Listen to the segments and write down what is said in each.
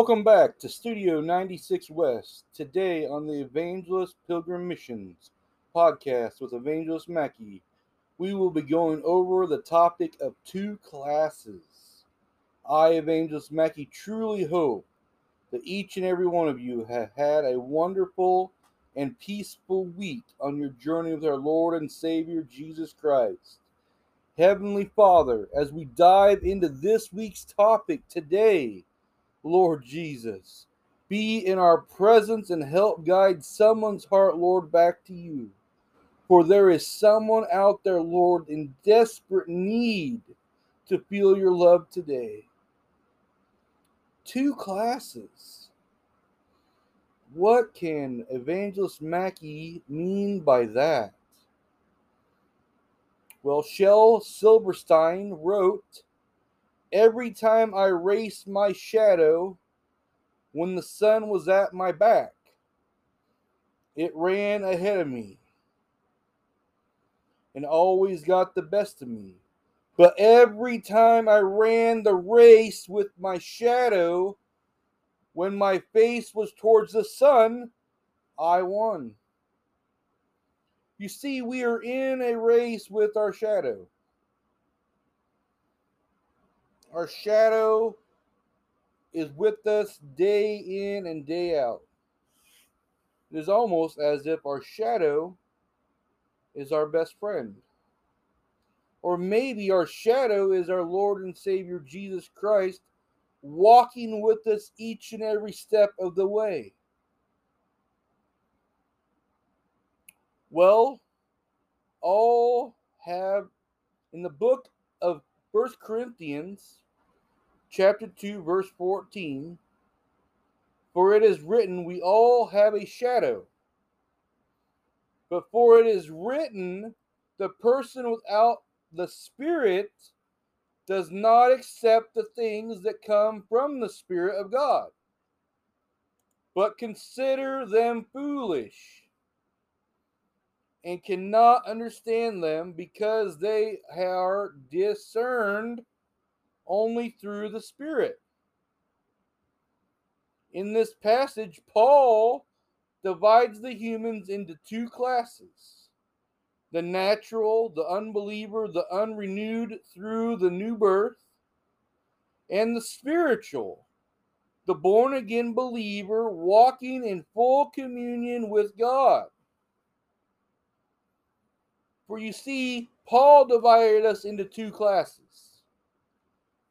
Welcome back to Studio 96 West. Today on the Evangelist Pilgrim Missions podcast with Evangelist Mackey, we will be going over the topic of two classes. I, Evangelist Mackey, truly hope that each and every one of you have had a wonderful and peaceful week on your journey with our Lord and Savior Jesus Christ. Heavenly Father, as we dive into this week's topic today, Lord Jesus, be in our presence and help guide someone's heart, Lord, back to you. For there is someone out there, Lord, in desperate need to feel your love today. Two classes. What can Evangelist Mackey mean by that? Well, Shel Silverstein wrote, Every time I raced my shadow when the sun was at my back, it ran ahead of me and always got the best of me. But every time I ran the race with my shadow, when my face was towards the sun, I won. You see, we are in a race with our shadow. Our shadow is with us day in and day out. It is almost as if our shadow is our best friend. Or maybe our shadow is our Lord and Savior Jesus Christ walking with us each and every step of the way. Well, all have in the book of First Corinthians chapter 2 verse 14 for it is written we all have a shadow. But for it is written the person without the spirit does not accept the things that come from the spirit of God but consider them foolish and cannot understand them because they are discerned only through the Spirit. In this passage, Paul divides the humans into two classes the natural, the unbeliever, the unrenewed through the new birth, and the spiritual, the born again believer walking in full communion with God. For you see, Paul divided us into two classes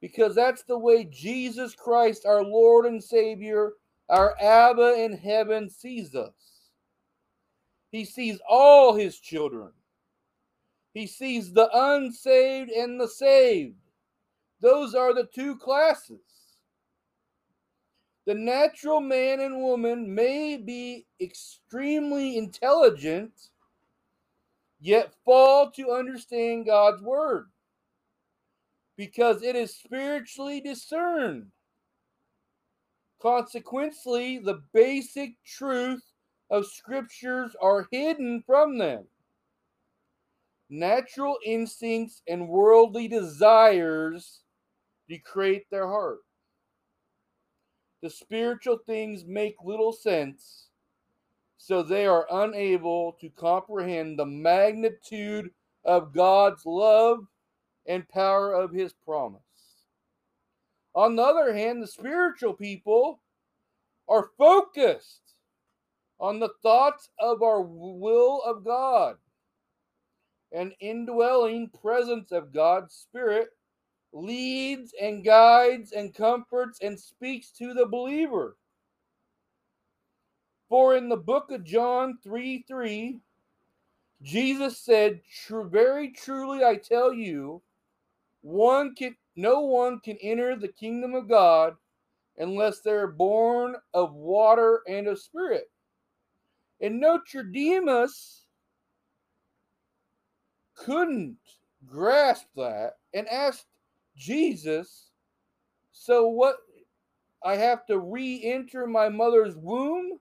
because that's the way Jesus Christ, our Lord and Savior, our Abba in heaven, sees us. He sees all his children. He sees the unsaved and the saved. Those are the two classes. The natural man and woman may be extremely intelligent, yet fall to understand God's word because it is spiritually discerned. Consequently, the basic truth of scriptures are hidden from them. Natural instincts and worldly desires decreate their heart. The spiritual things make little sense, so they are unable to comprehend the magnitude of God's love and power of his promise. On the other hand, the spiritual people are focused on the thoughts of our will of God. An indwelling presence of God's Spirit leads and guides and comforts and speaks to the believer. For in the book of John 3 3, Jesus said, Very truly I tell you, one can no one can enter the kingdom of God unless they're born of water and of spirit. And Nicodemus couldn't grasp that and asked Jesus, So what? I have to re enter my mother's womb?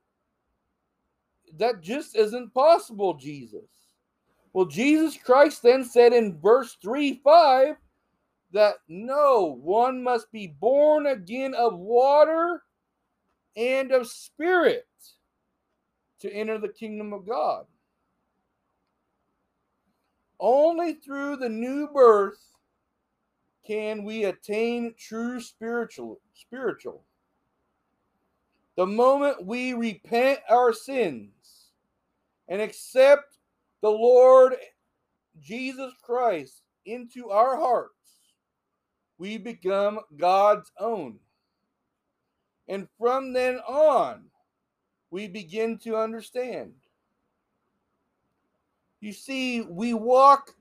That just isn't possible, Jesus. Well, Jesus Christ then said in verse 3 5, that no, one must be born again of water and of spirit to enter the kingdom of God. Only through the new birth can we attain true spiritual spiritual. The moment we repent our sins and accept the Lord Jesus Christ into our hearts, we become God's own. And from then on, we begin to understand. You see, we walk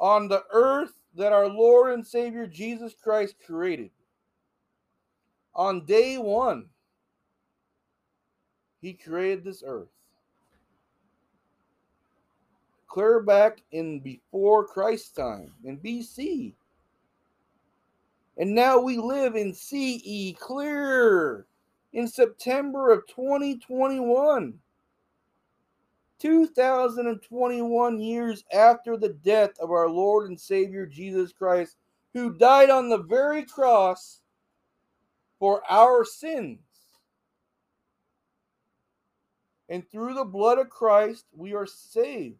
on the earth that our Lord and Savior Jesus Christ created. On day one, He created this earth. Clear back in before Christ's time, in BC. And now we live in CE clear in September of 2021. 2021 years after the death of our Lord and Savior Jesus Christ, who died on the very cross for our sins. And through the blood of Christ, we are saved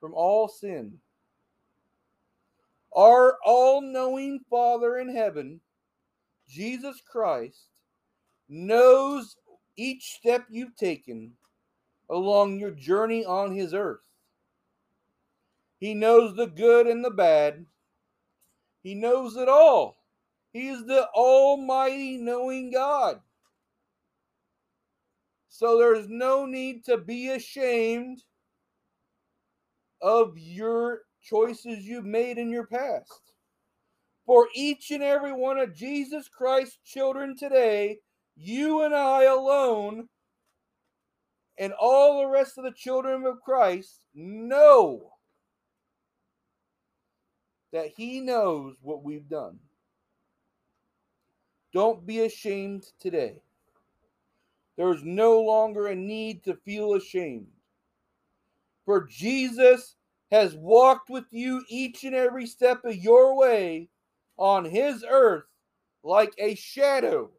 from all sin. Our all knowing Father in heaven, Jesus Christ, knows each step you've taken along your journey on his earth. He knows the good and the bad. He knows it all. He is the almighty knowing God. So there's no need to be ashamed of your choices you've made in your past. For each and every one of Jesus Christ's children today, you and I alone and all the rest of the children of Christ know that He knows what we've done. Don't be ashamed today. There's no longer a need to feel ashamed. For Jesus has walked with you each and every step of your way on His earth like a shadow,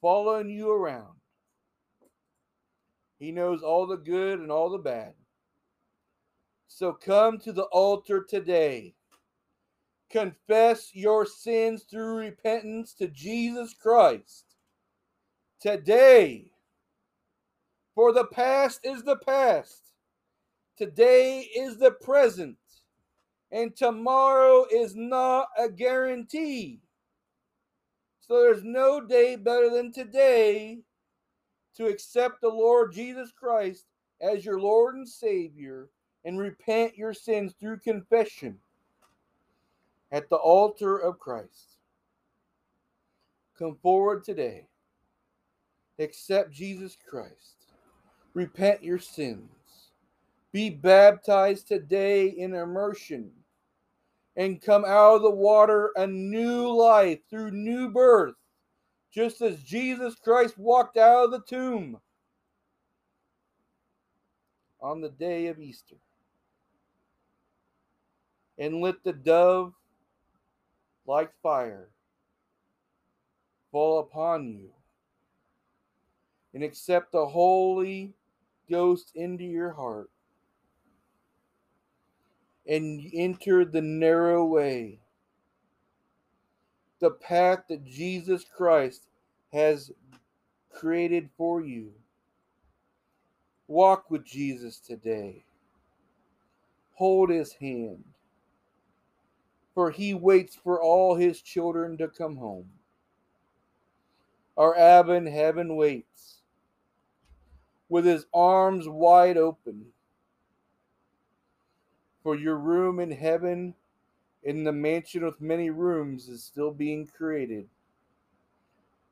following you around. He knows all the good and all the bad. So come to the altar today. Confess your sins through repentance to Jesus Christ. Today. For the past is the past. Today is the present. And tomorrow is not a guarantee. So there's no day better than today to accept the Lord Jesus Christ as your Lord and Savior and repent your sins through confession at the altar of Christ. Come forward today. Accept Jesus Christ. Repent your sins. Be baptized today in immersion and come out of the water a new life through new birth just as Jesus Christ walked out of the tomb on the day of Easter. And let the dove, like fire, fall upon you. And accept the Holy Ghost into your heart. And enter the narrow way the path that Jesus Christ has created for you. Walk with Jesus today. Hold his hand, for he waits for all his children to come home. Our Abba in heaven waits with his arms wide open for your room in heaven in the mansion with many rooms is still being created.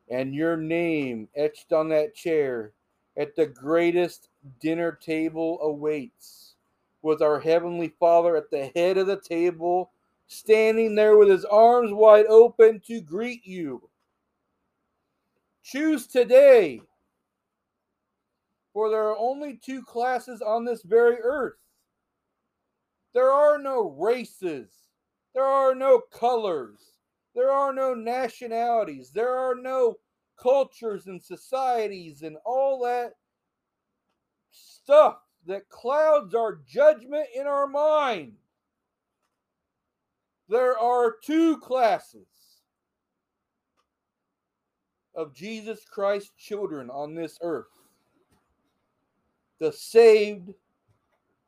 And your name etched on that chair at the greatest dinner table awaits, with our Heavenly Father at the head of the table, standing there with his arms wide open to greet you. Choose today, for there are only two classes on this very earth. There are no races there are no colors. There are no nationalities. There are no cultures and societies and all that stuff that clouds our judgment in our mind. There are two classes of Jesus Christ children on this earth the saved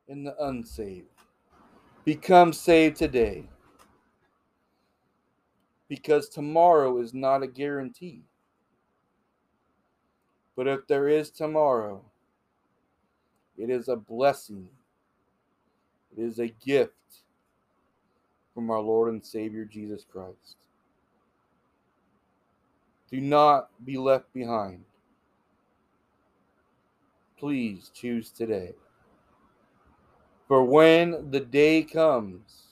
and the unsaved. Become saved today because tomorrow is not a guarantee. But if there is tomorrow, it is a blessing, it is a gift from our Lord and Savior Jesus Christ. Do not be left behind. Please choose today. For when the day comes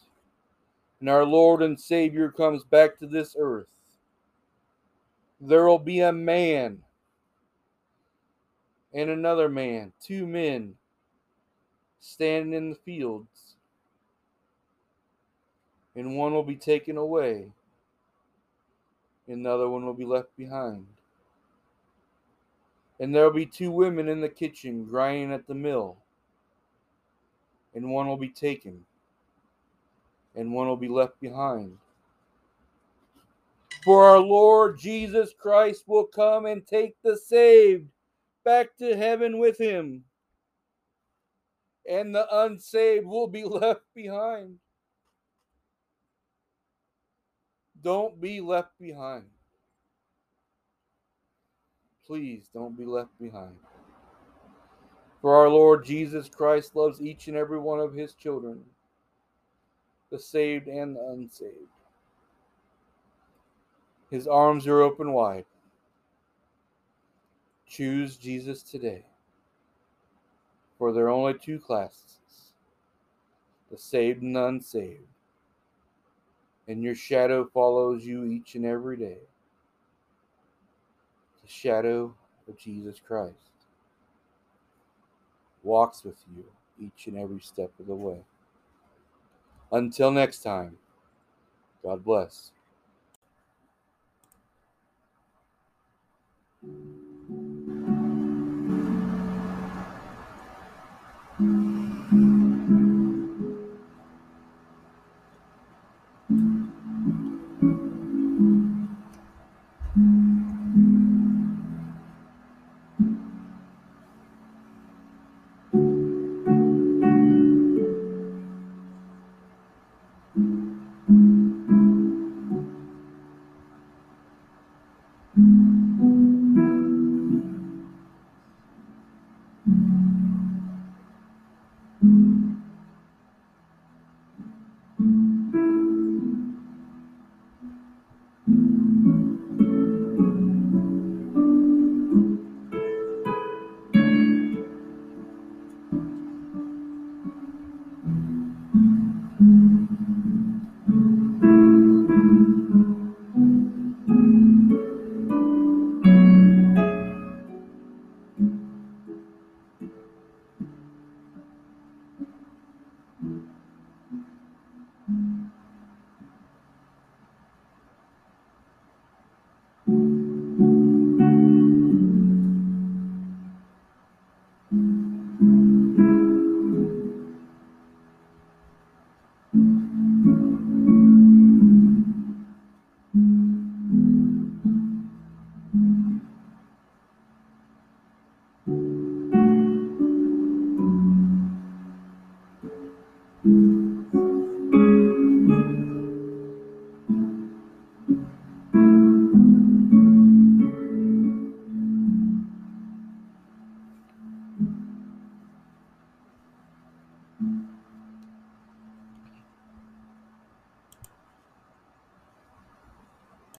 and our Lord and Savior comes back to this earth, there will be a man and another man, two men, standing in the fields, and one will be taken away, and the other one will be left behind. And there will be two women in the kitchen grinding at the mill, and one will be taken, and one will be left behind. For our Lord Jesus Christ will come and take the saved back to heaven with him, and the unsaved will be left behind. Don't be left behind. Please don't be left behind. For our Lord Jesus Christ loves each and every one of his children, the saved and the unsaved. His arms are open wide. Choose Jesus today. For there are only two classes the saved and the unsaved. And your shadow follows you each and every day. The shadow of Jesus Christ walks with you each and every step of the way. Until next time, God bless. Mm-hmm.